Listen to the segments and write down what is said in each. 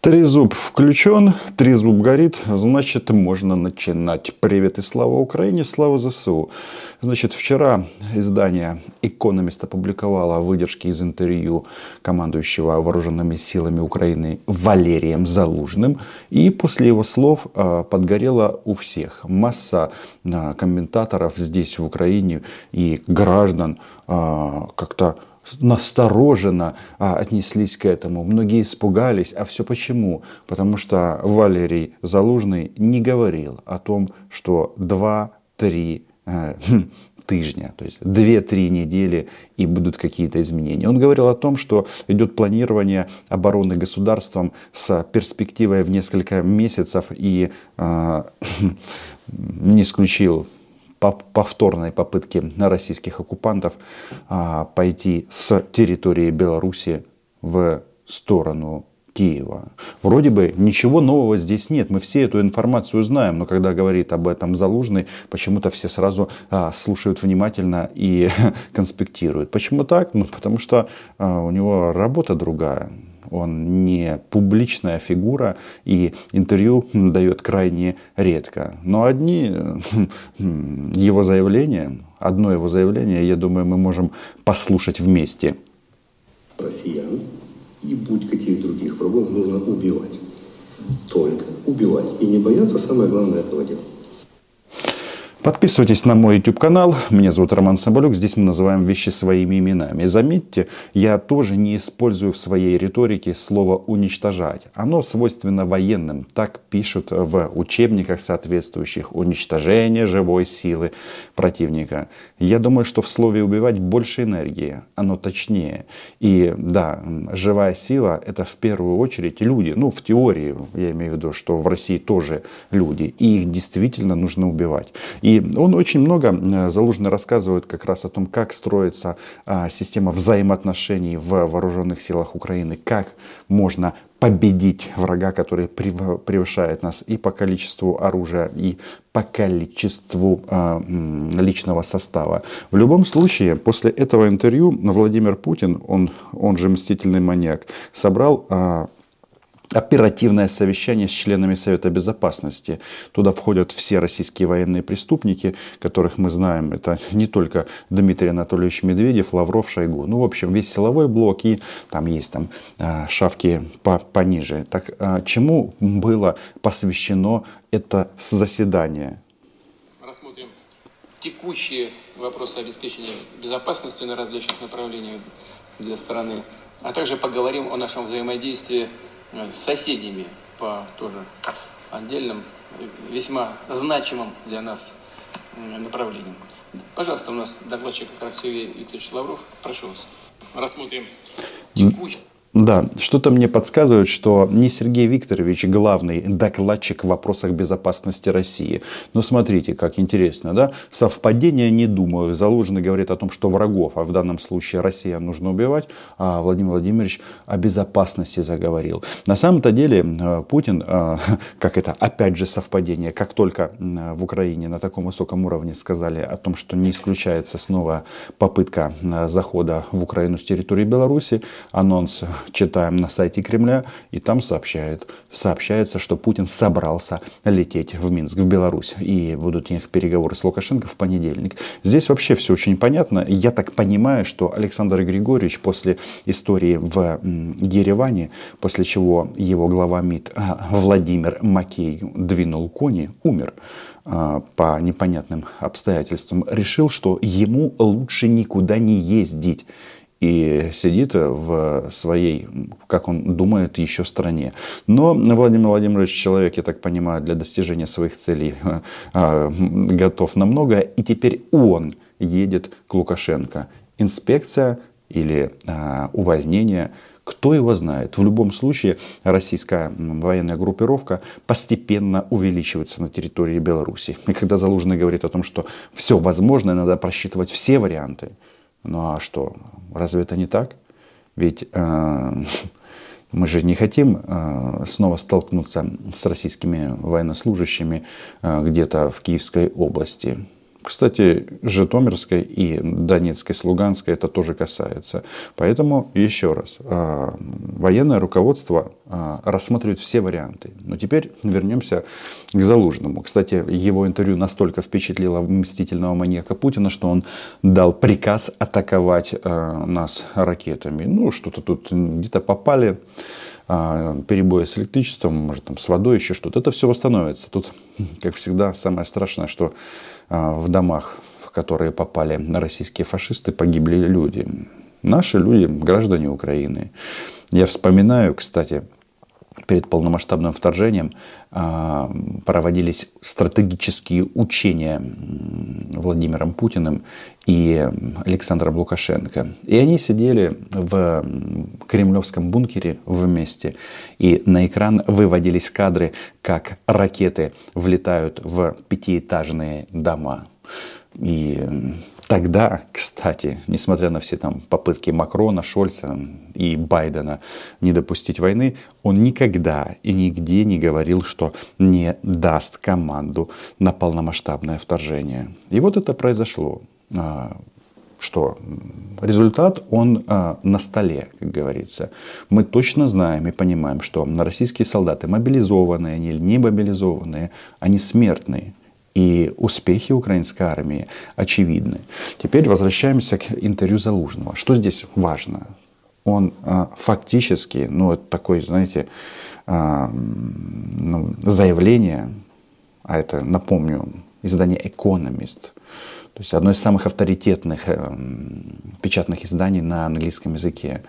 Трезуб включен, трезуб горит, значит, можно начинать. Привет и слава Украине, слава ЗСУ. Значит, вчера издание «Экономист» опубликовало выдержки из интервью командующего вооруженными силами Украины Валерием Залужным. И после его слов а, подгорела у всех. Масса а, комментаторов здесь, в Украине, и граждан а, как-то настороженно а, отнеслись к этому. Многие испугались. А все почему? Потому что Валерий Залужный не говорил о том, что 2-3 э, тыжня, то есть 2-3 недели и будут какие-то изменения. Он говорил о том, что идет планирование обороны государством с перспективой в несколько месяцев и э, не исключил повторной попытки российских оккупантов а, пойти с территории Беларуси в сторону Киева. Вроде бы ничего нового здесь нет, мы все эту информацию знаем, но когда говорит об этом Залужный, почему-то все сразу а, слушают внимательно и конспектируют. Почему так? Ну, потому что а, у него работа другая он не публичная фигура и интервью дает крайне редко. Но одни его заявления, одно его заявление, я думаю, мы можем послушать вместе. Россиян и будь каких других врагов нужно убивать. Только убивать. И не бояться, самое главное, этого делать. Подписывайтесь на мой YouTube канал. Меня зовут Роман Соболюк. Здесь мы называем вещи своими именами. Заметьте, я тоже не использую в своей риторике слово уничтожать. Оно свойственно военным. Так пишут в учебниках соответствующих. Уничтожение живой силы противника. Я думаю, что в слове убивать больше энергии. Оно точнее. И да, живая сила это в первую очередь люди. Ну, в теории я имею в виду, что в России тоже люди. И их действительно нужно убивать. Он очень много, э, Залужный рассказывает как раз о том, как строится а, система взаимоотношений в вооруженных силах Украины, как можно победить врага, который превышает нас и по количеству оружия, и по количеству э, личного состава. В любом случае, после этого интервью Владимир Путин, он, он же мстительный маньяк, собрал э, оперативное совещание с членами Совета Безопасности. Туда входят все российские военные преступники, которых мы знаем. Это не только Дмитрий Анатольевич Медведев, Лавров, Шойгу. Ну, в общем, весь силовой блок и там есть там а, шавки по пониже. Так а, чему было посвящено это заседание? Рассмотрим текущие вопросы обеспечения безопасности на различных направлениях для страны, а также поговорим о нашем взаимодействии с соседями по тоже отдельным, весьма значимым для нас направлениям. Пожалуйста, у нас докладчик как раз Сергей Викторович Лавров. Прошу вас. Рассмотрим текущие да, что-то мне подсказывает, что не Сергей Викторович главный докладчик в вопросах безопасности России. Но смотрите, как интересно, да? Совпадение не думаю. Залужный говорит о том, что врагов, а в данном случае Россия нужно убивать, а Владимир Владимирович о безопасности заговорил. На самом-то деле э, Путин, э, как это опять же совпадение, как только в Украине на таком высоком уровне сказали о том, что не исключается снова попытка захода в Украину с территории Беларуси, анонс читаем на сайте Кремля, и там сообщает, сообщается, что Путин собрался лететь в Минск, в Беларусь, и будут у них переговоры с Лукашенко в понедельник. Здесь вообще все очень понятно. Я так понимаю, что Александр Григорьевич после истории в Ереване, после чего его глава МИД а, Владимир Макей двинул кони, умер а, по непонятным обстоятельствам, решил, что ему лучше никуда не ездить и сидит в своей, как он думает, еще стране. Но Владимир Владимирович человек, я так понимаю, для достижения своих целей а, готов на многое. И теперь он едет к Лукашенко. Инспекция или увольнение кто его знает. В любом случае российская военная группировка постепенно увеличивается на территории Беларуси. И когда Залужный говорит о том, что все возможно, надо просчитывать все варианты, ну а что, разве это не так? Ведь э, мы же не хотим э, снова столкнуться с российскими военнослужащими э, где-то в Киевской области. Кстати, Житомирской и Донецкой, с это тоже касается. Поэтому, еще раз, а, военное руководство а, рассматривает все варианты. Но теперь вернемся к Залужному. Кстати, его интервью настолько впечатлило мстительного маньяка Путина, что он дал приказ атаковать а, нас ракетами. Ну, что-то тут где-то попали перебои с электричеством, может там с водой, еще что-то. Это все восстановится. Тут, как всегда, самое страшное, что в домах, в которые попали российские фашисты, погибли люди. Наши люди, граждане Украины. Я вспоминаю, кстати, перед полномасштабным вторжением а, проводились стратегические учения Владимиром Путиным и Александром Лукашенко. И они сидели в кремлевском бункере вместе. И на экран выводились кадры, как ракеты влетают в пятиэтажные дома. И Тогда, кстати, несмотря на все там попытки Макрона, Шольца и Байдена не допустить войны, он никогда и нигде не говорил, что не даст команду на полномасштабное вторжение. И вот это произошло а, что результат, он а, на столе, как говорится. Мы точно знаем и понимаем, что российские солдаты, мобилизованные они не мобилизованные, они смертные. И успехи украинской армии очевидны. Теперь возвращаемся к интервью Залужного. Что здесь важно? Он э, фактически, ну, это такое, знаете, э, ну, заявление, а это, напомню, издание «Экономист», то есть одно из самых авторитетных э, печатных изданий на английском языке.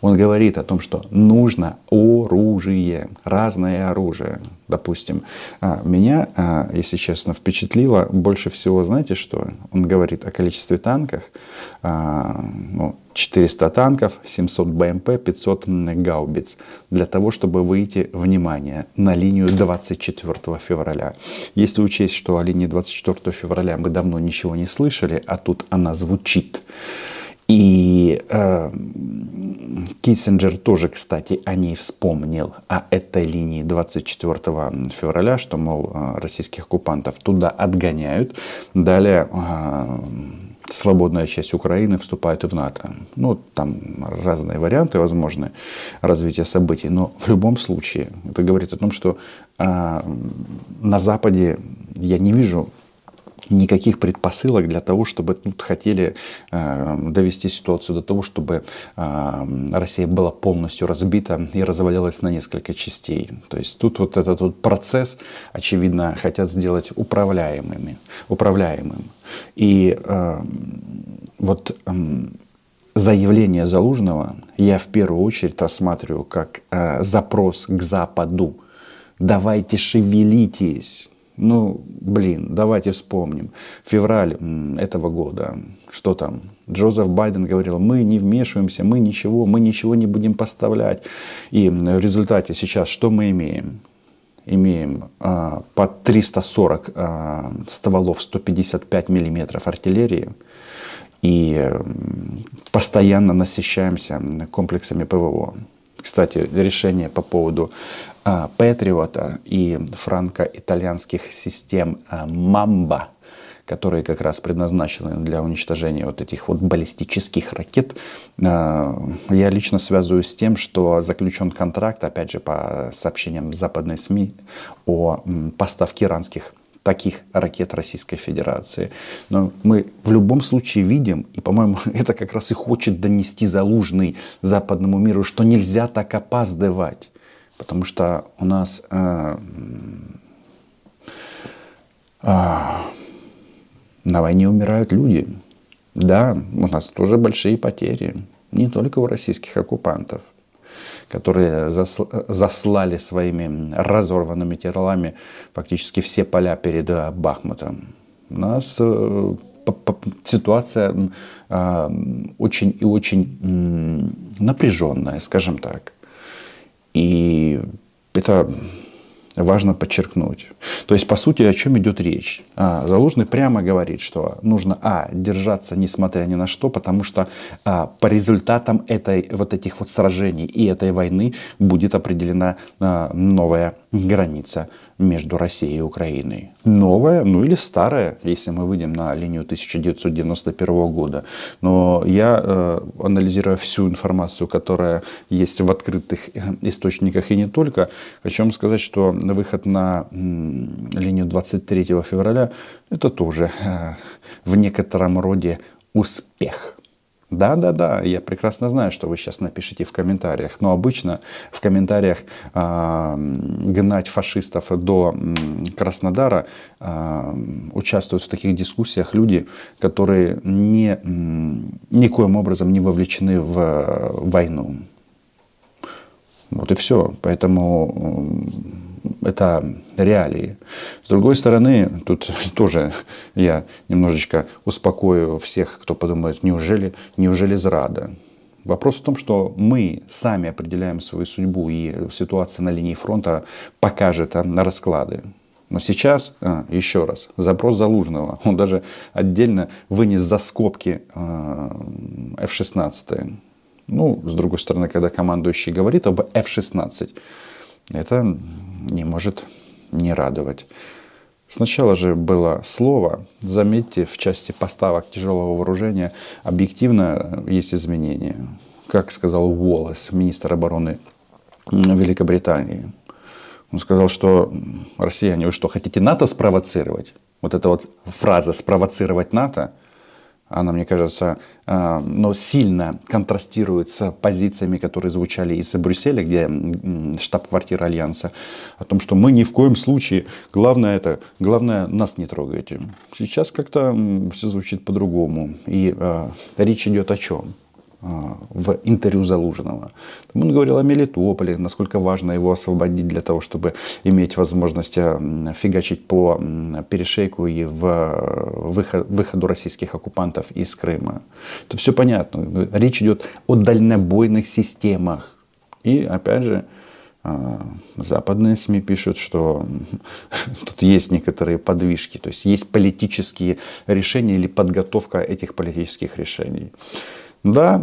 Он говорит о том, что нужно оружие, разное оружие. Допустим, а, меня, а, если честно, впечатлило больше всего, знаете что? Он говорит о количестве танков. А, ну, 400 танков, 700 БМП, 500 гаубиц для того, чтобы выйти, внимание, на линию 24 февраля. Если учесть, что о линии 24 февраля мы давно ничего не слышали, а тут она звучит, и э, Киссинджер тоже, кстати, о ней вспомнил, о этой линии 24 февраля, что, мол, э, российских оккупантов туда отгоняют. Далее э, свободная часть Украины вступает в НАТО. Ну, там разные варианты возможны развития событий, но в любом случае это говорит о том, что э, на Западе я не вижу никаких предпосылок для того, чтобы тут хотели э, довести ситуацию до того, чтобы э, Россия была полностью разбита и развалилась на несколько частей. То есть тут вот этот вот процесс, очевидно, хотят сделать управляемыми, управляемым. И э, вот э, заявление Залужного я в первую очередь рассматриваю как э, запрос к Западу. Давайте шевелитесь ну, блин, давайте вспомним. Февраль этого года, что там? Джозеф Байден говорил, мы не вмешиваемся, мы ничего, мы ничего не будем поставлять. И в результате сейчас что мы имеем? Имеем а, под 340 а, стволов 155 миллиметров артиллерии и постоянно насыщаемся комплексами ПВО. Кстати, решение по поводу Патриота и франко-итальянских систем а, Мамба, которые как раз предназначены для уничтожения вот этих вот баллистических ракет, а, я лично связываю с тем, что заключен контракт, опять же, по сообщениям западной СМИ, о поставке иранских таких ракет Российской Федерации. Но мы в любом случае видим, и, по-моему, это как раз и хочет донести Залужный западному миру, что нельзя так опаздывать. Потому что у нас э, э, на войне умирают люди. Да, у нас тоже большие потери. Не только у российских оккупантов, которые заслали своими разорванными телами фактически все поля перед э, Бахмутом. У нас э, ситуация э, очень и очень напряженная, скажем так. И это важно подчеркнуть. То есть, по сути, о чем идет речь? А, Залужный прямо говорит, что нужно, а, держаться несмотря ни на что, потому что а, по результатам этой, вот этих вот сражений и этой войны будет определена а, новая граница между Россией и Украиной. Новая, ну или старая, если мы выйдем на линию 1991 года. Но я, э, анализируя всю информацию, которая есть в открытых э, источниках и не только, хочу вам сказать, что выход на линию 23 февраля это тоже э, в некотором роде успех. Да, да, да, я прекрасно знаю, что вы сейчас напишите в комментариях, но обычно в комментариях э, гнать фашистов до Краснодара э, участвуют в таких дискуссиях люди, которые не, никоим образом не вовлечены в войну. Вот и все. Поэтому это реалии. С другой стороны, тут тоже я немножечко успокою всех, кто подумает, неужели, неужели зрада? Вопрос в том, что мы сами определяем свою судьбу, и ситуация на линии фронта покажет на расклады. Но сейчас, а, еще раз, запрос Залужного, он даже отдельно вынес за скобки F-16. А, ну, с другой стороны, когда командующий говорит об F-16, это не может не радовать. Сначала же было слово. Заметьте, в части поставок тяжелого вооружения объективно есть изменения. Как сказал Уоллес, министр обороны Великобритании. Он сказал, что россияне, вы что, хотите НАТО спровоцировать? Вот эта вот фраза «спровоцировать НАТО» – она, мне кажется, а, но сильно контрастирует с позициями, которые звучали из Брюсселя, где штаб-квартира Альянса, о том, что мы ни в коем случае, главное это, главное нас не трогайте. Сейчас как-то все звучит по-другому. И э, речь идет о чем? А, в интервью Залужного. Он говорил о Мелитополе, насколько важно его освободить для того, чтобы иметь возможность фигачить по перешейку и в выход, выходу российских оккупантов из Крыма. Это все понятно. Речь идет о дальнобойных системах. И опять же, а, западные СМИ пишут, что тут есть некоторые подвижки, то есть есть политические решения или подготовка этих политических решений. Да,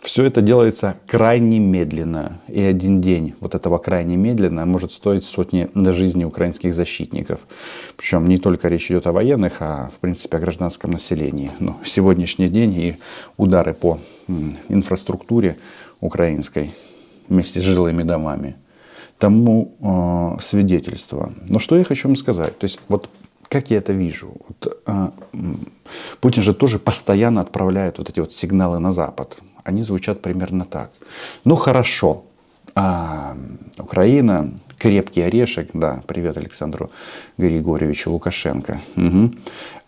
все это делается крайне медленно. И один день вот этого крайне медленно может стоить сотни жизней украинских защитников. Причем не только речь идет о военных, а в принципе о гражданском населении. Но сегодняшний день и удары по инфраструктуре украинской вместе с жилыми домами тому э, свидетельство. Но что я хочу вам сказать? То есть вот как я это вижу? Вот, э, Путин же тоже постоянно отправляет вот эти вот сигналы на Запад. Они звучат примерно так. Ну хорошо, а, Украина, крепкий орешек, да, привет Александру Григорьевичу Лукашенко. Угу.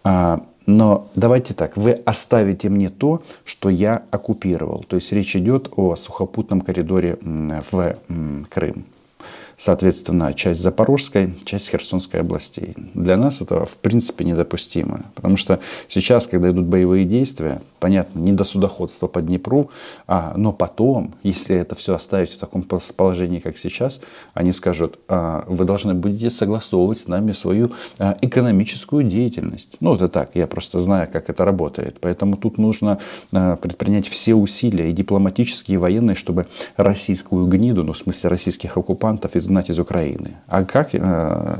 А, но давайте так, вы оставите мне то, что я оккупировал. То есть речь идет о сухопутном коридоре в Крым соответственно, часть Запорожской, часть Херсонской областей. Для нас это, в принципе, недопустимо. Потому что сейчас, когда идут боевые действия, понятно, не до судоходства по Днепру, а, но потом, если это все оставить в таком положении, как сейчас, они скажут, а, вы должны будете согласовывать с нами свою а, экономическую деятельность. Ну, это так, я просто знаю, как это работает. Поэтому тут нужно а, предпринять все усилия, и дипломатические, и военные, чтобы российскую гниду, ну, в смысле российских оккупантов, из изгнать из Украины. А как э,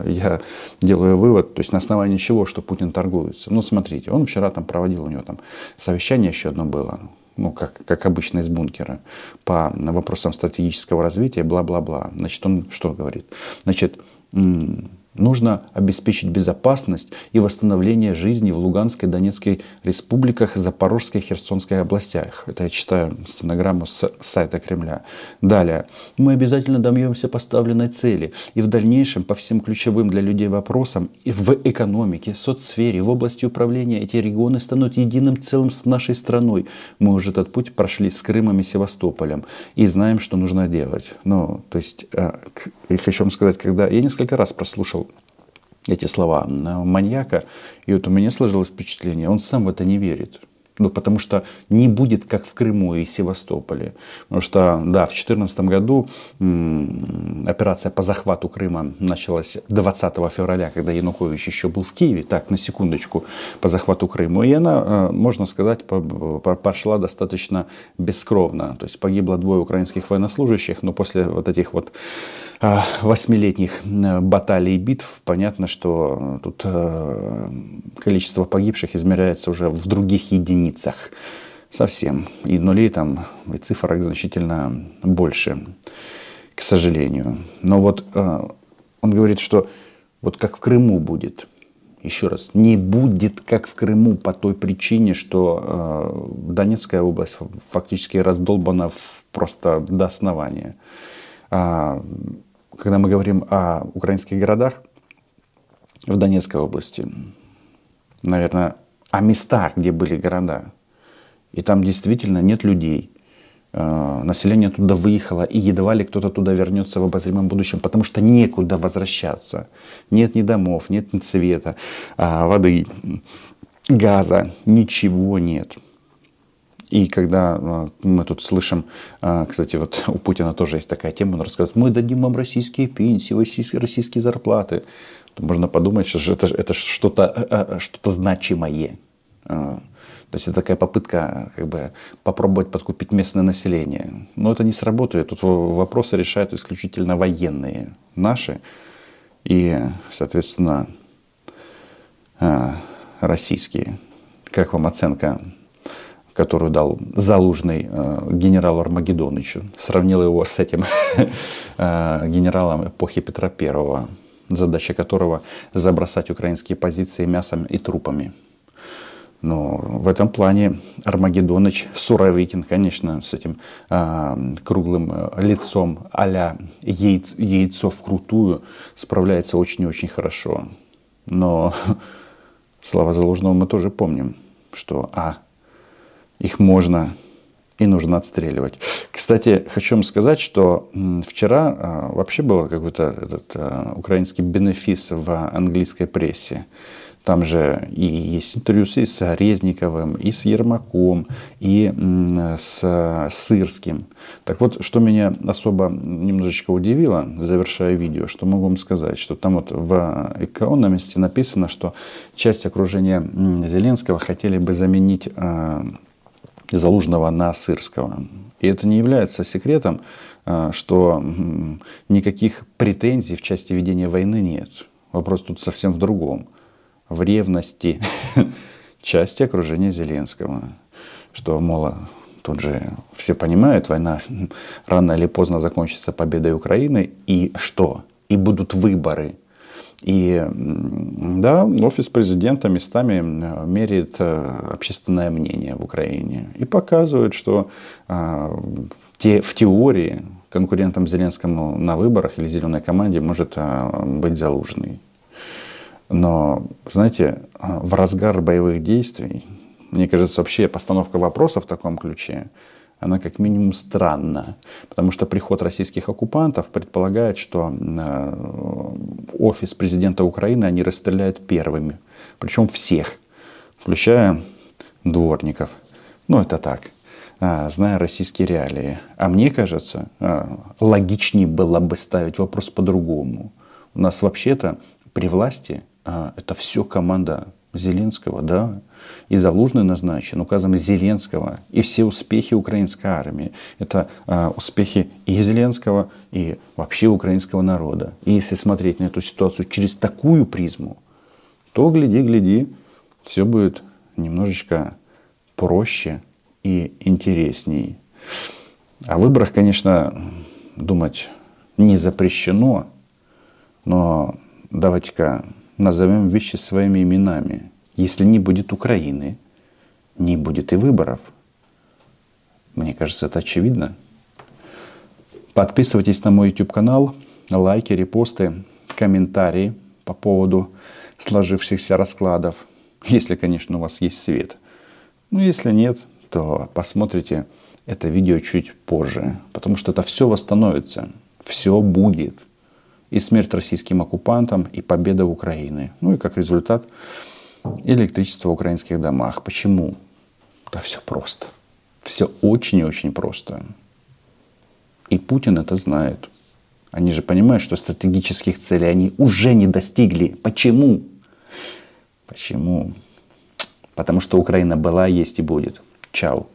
я делаю вывод, то есть на основании чего, что Путин торгуется? Ну, смотрите, он вчера там проводил, у него там совещание еще одно было, ну, как, как обычно из бункера, по вопросам стратегического развития, бла-бла-бла. Значит, он что говорит? Значит, Нужно обеспечить безопасность и восстановление жизни в Луганской, Донецкой республиках, Запорожской, Херсонской областях. Это я читаю стенограмму с сайта Кремля. Далее. Мы обязательно добьемся поставленной цели и в дальнейшем по всем ключевым для людей вопросам и в экономике, соцсфере, в области управления эти регионы станут единым целым с нашей страной. Мы уже этот путь прошли с Крымом и Севастополем и знаем, что нужно делать. Ну, то есть, э, хочу вам сказать, когда я несколько раз прослушал эти слова маньяка. И вот у меня сложилось впечатление, он сам в это не верит. Ну, потому что не будет, как в Крыму и Севастополе. Потому что, да, в 2014 году операция по захвату Крыма началась 20 февраля, когда Янукович еще был в Киеве, так, на секундочку, по захвату Крыма. И она, э, можно сказать, пошла достаточно бескровно. То есть погибло двое украинских военнослужащих, но после вот этих вот восьмилетних э, баталий и битв, понятно, что тут э, количество погибших измеряется уже в других единицах совсем. И нулей там, и цифрок значительно больше, к сожалению. Но вот э, он говорит, что вот как в Крыму будет. Еще раз, не будет как в Крыму по той причине, что Донецкая область фактически раздолбана просто до основания. А, когда мы говорим о украинских городах в Донецкой области, наверное, о местах, где были города, и там действительно нет людей, э, население туда выехало, и едва ли кто-то туда вернется в обозримом будущем, потому что некуда возвращаться. Нет ни домов, нет ни цвета, а, воды, газа, ничего нет. И когда а, мы тут слышим, а, кстати, вот у Путина тоже есть такая тема, он рассказывает, мы дадим вам российские пенсии, российские, зарплаты, можно подумать, что это, это что-то а, что значимое. То есть это такая попытка как бы, попробовать подкупить местное население. Но это не сработает. Тут вопросы решают исключительно военные наши и, соответственно, российские. Как вам оценка которую дал Залужный э, генералу Армагеддонычу. Сравнил его с этим э, генералом эпохи Петра I, задача которого забросать украинские позиции мясом и трупами. Но в этом плане Армагеддоныч Суровикин, конечно, с этим э, круглым лицом а-ля яйц, яйцо вкрутую справляется очень и очень хорошо. Но слова Залужного мы тоже помним, что а, их можно и нужно отстреливать. Кстати, хочу вам сказать, что вчера а, вообще был какой-то этот а, украинский бенефис в английской прессе. Там же и есть интервью и с Резниковым, и с Ермаком, и с Сырским. Так вот, что меня особо немножечко удивило, завершая видео, что могу вам сказать, что там вот в экономисте написано, что часть окружения Зеленского хотели бы заменить а, Залужного на Сырского. И это не является секретом, а, что никаких претензий в части ведения войны нет. Вопрос тут совсем в другом. В ревности части окружения Зеленского. Что, мол, тут же все понимают, война рано или поздно закончится победой Украины. И что? И будут выборы. И да, офис президента местами меряет э, общественное мнение в Украине и показывает, что а, в теории конкурентом Зеленскому на выборах или зеленой команде может а, быть Залужный. Но, знаете, в разгар боевых действий, мне кажется, вообще постановка вопроса в таком ключе, она как минимум странна, потому что приход российских оккупантов предполагает, что э, офис президента Украины они расстреляют первыми, причем всех, включая дворников. Ну, это так, а, зная российские реалии. А мне кажется, а, логичнее было бы ставить вопрос по-другому. У нас вообще-то при власти а, это все команда Зеленского, да, и Залужный назначен указом Зеленского, и все успехи украинской армии. Это э, успехи и Зеленского, и вообще украинского народа. И если смотреть на эту ситуацию через такую призму, то гляди, гляди, все будет немножечко проще и интересней. О выборах, конечно, думать не запрещено, но давайте-ка назовем вещи своими именами. Если не будет Украины, не будет и выборов. Мне кажется, это очевидно. Подписывайтесь на мой YouTube канал, лайки, репосты, комментарии по поводу сложившихся раскладов, если, конечно, у вас есть свет. Ну, если нет, то посмотрите это видео чуть позже, потому что это все восстановится, все будет и смерть российским оккупантам, и победа Украины. Ну и как результат электричество в украинских домах. Почему? Да все просто. Все очень и очень просто. И Путин это знает. Они же понимают, что стратегических целей они уже не достигли. Почему? Почему? Потому что Украина была, есть и будет. Чао.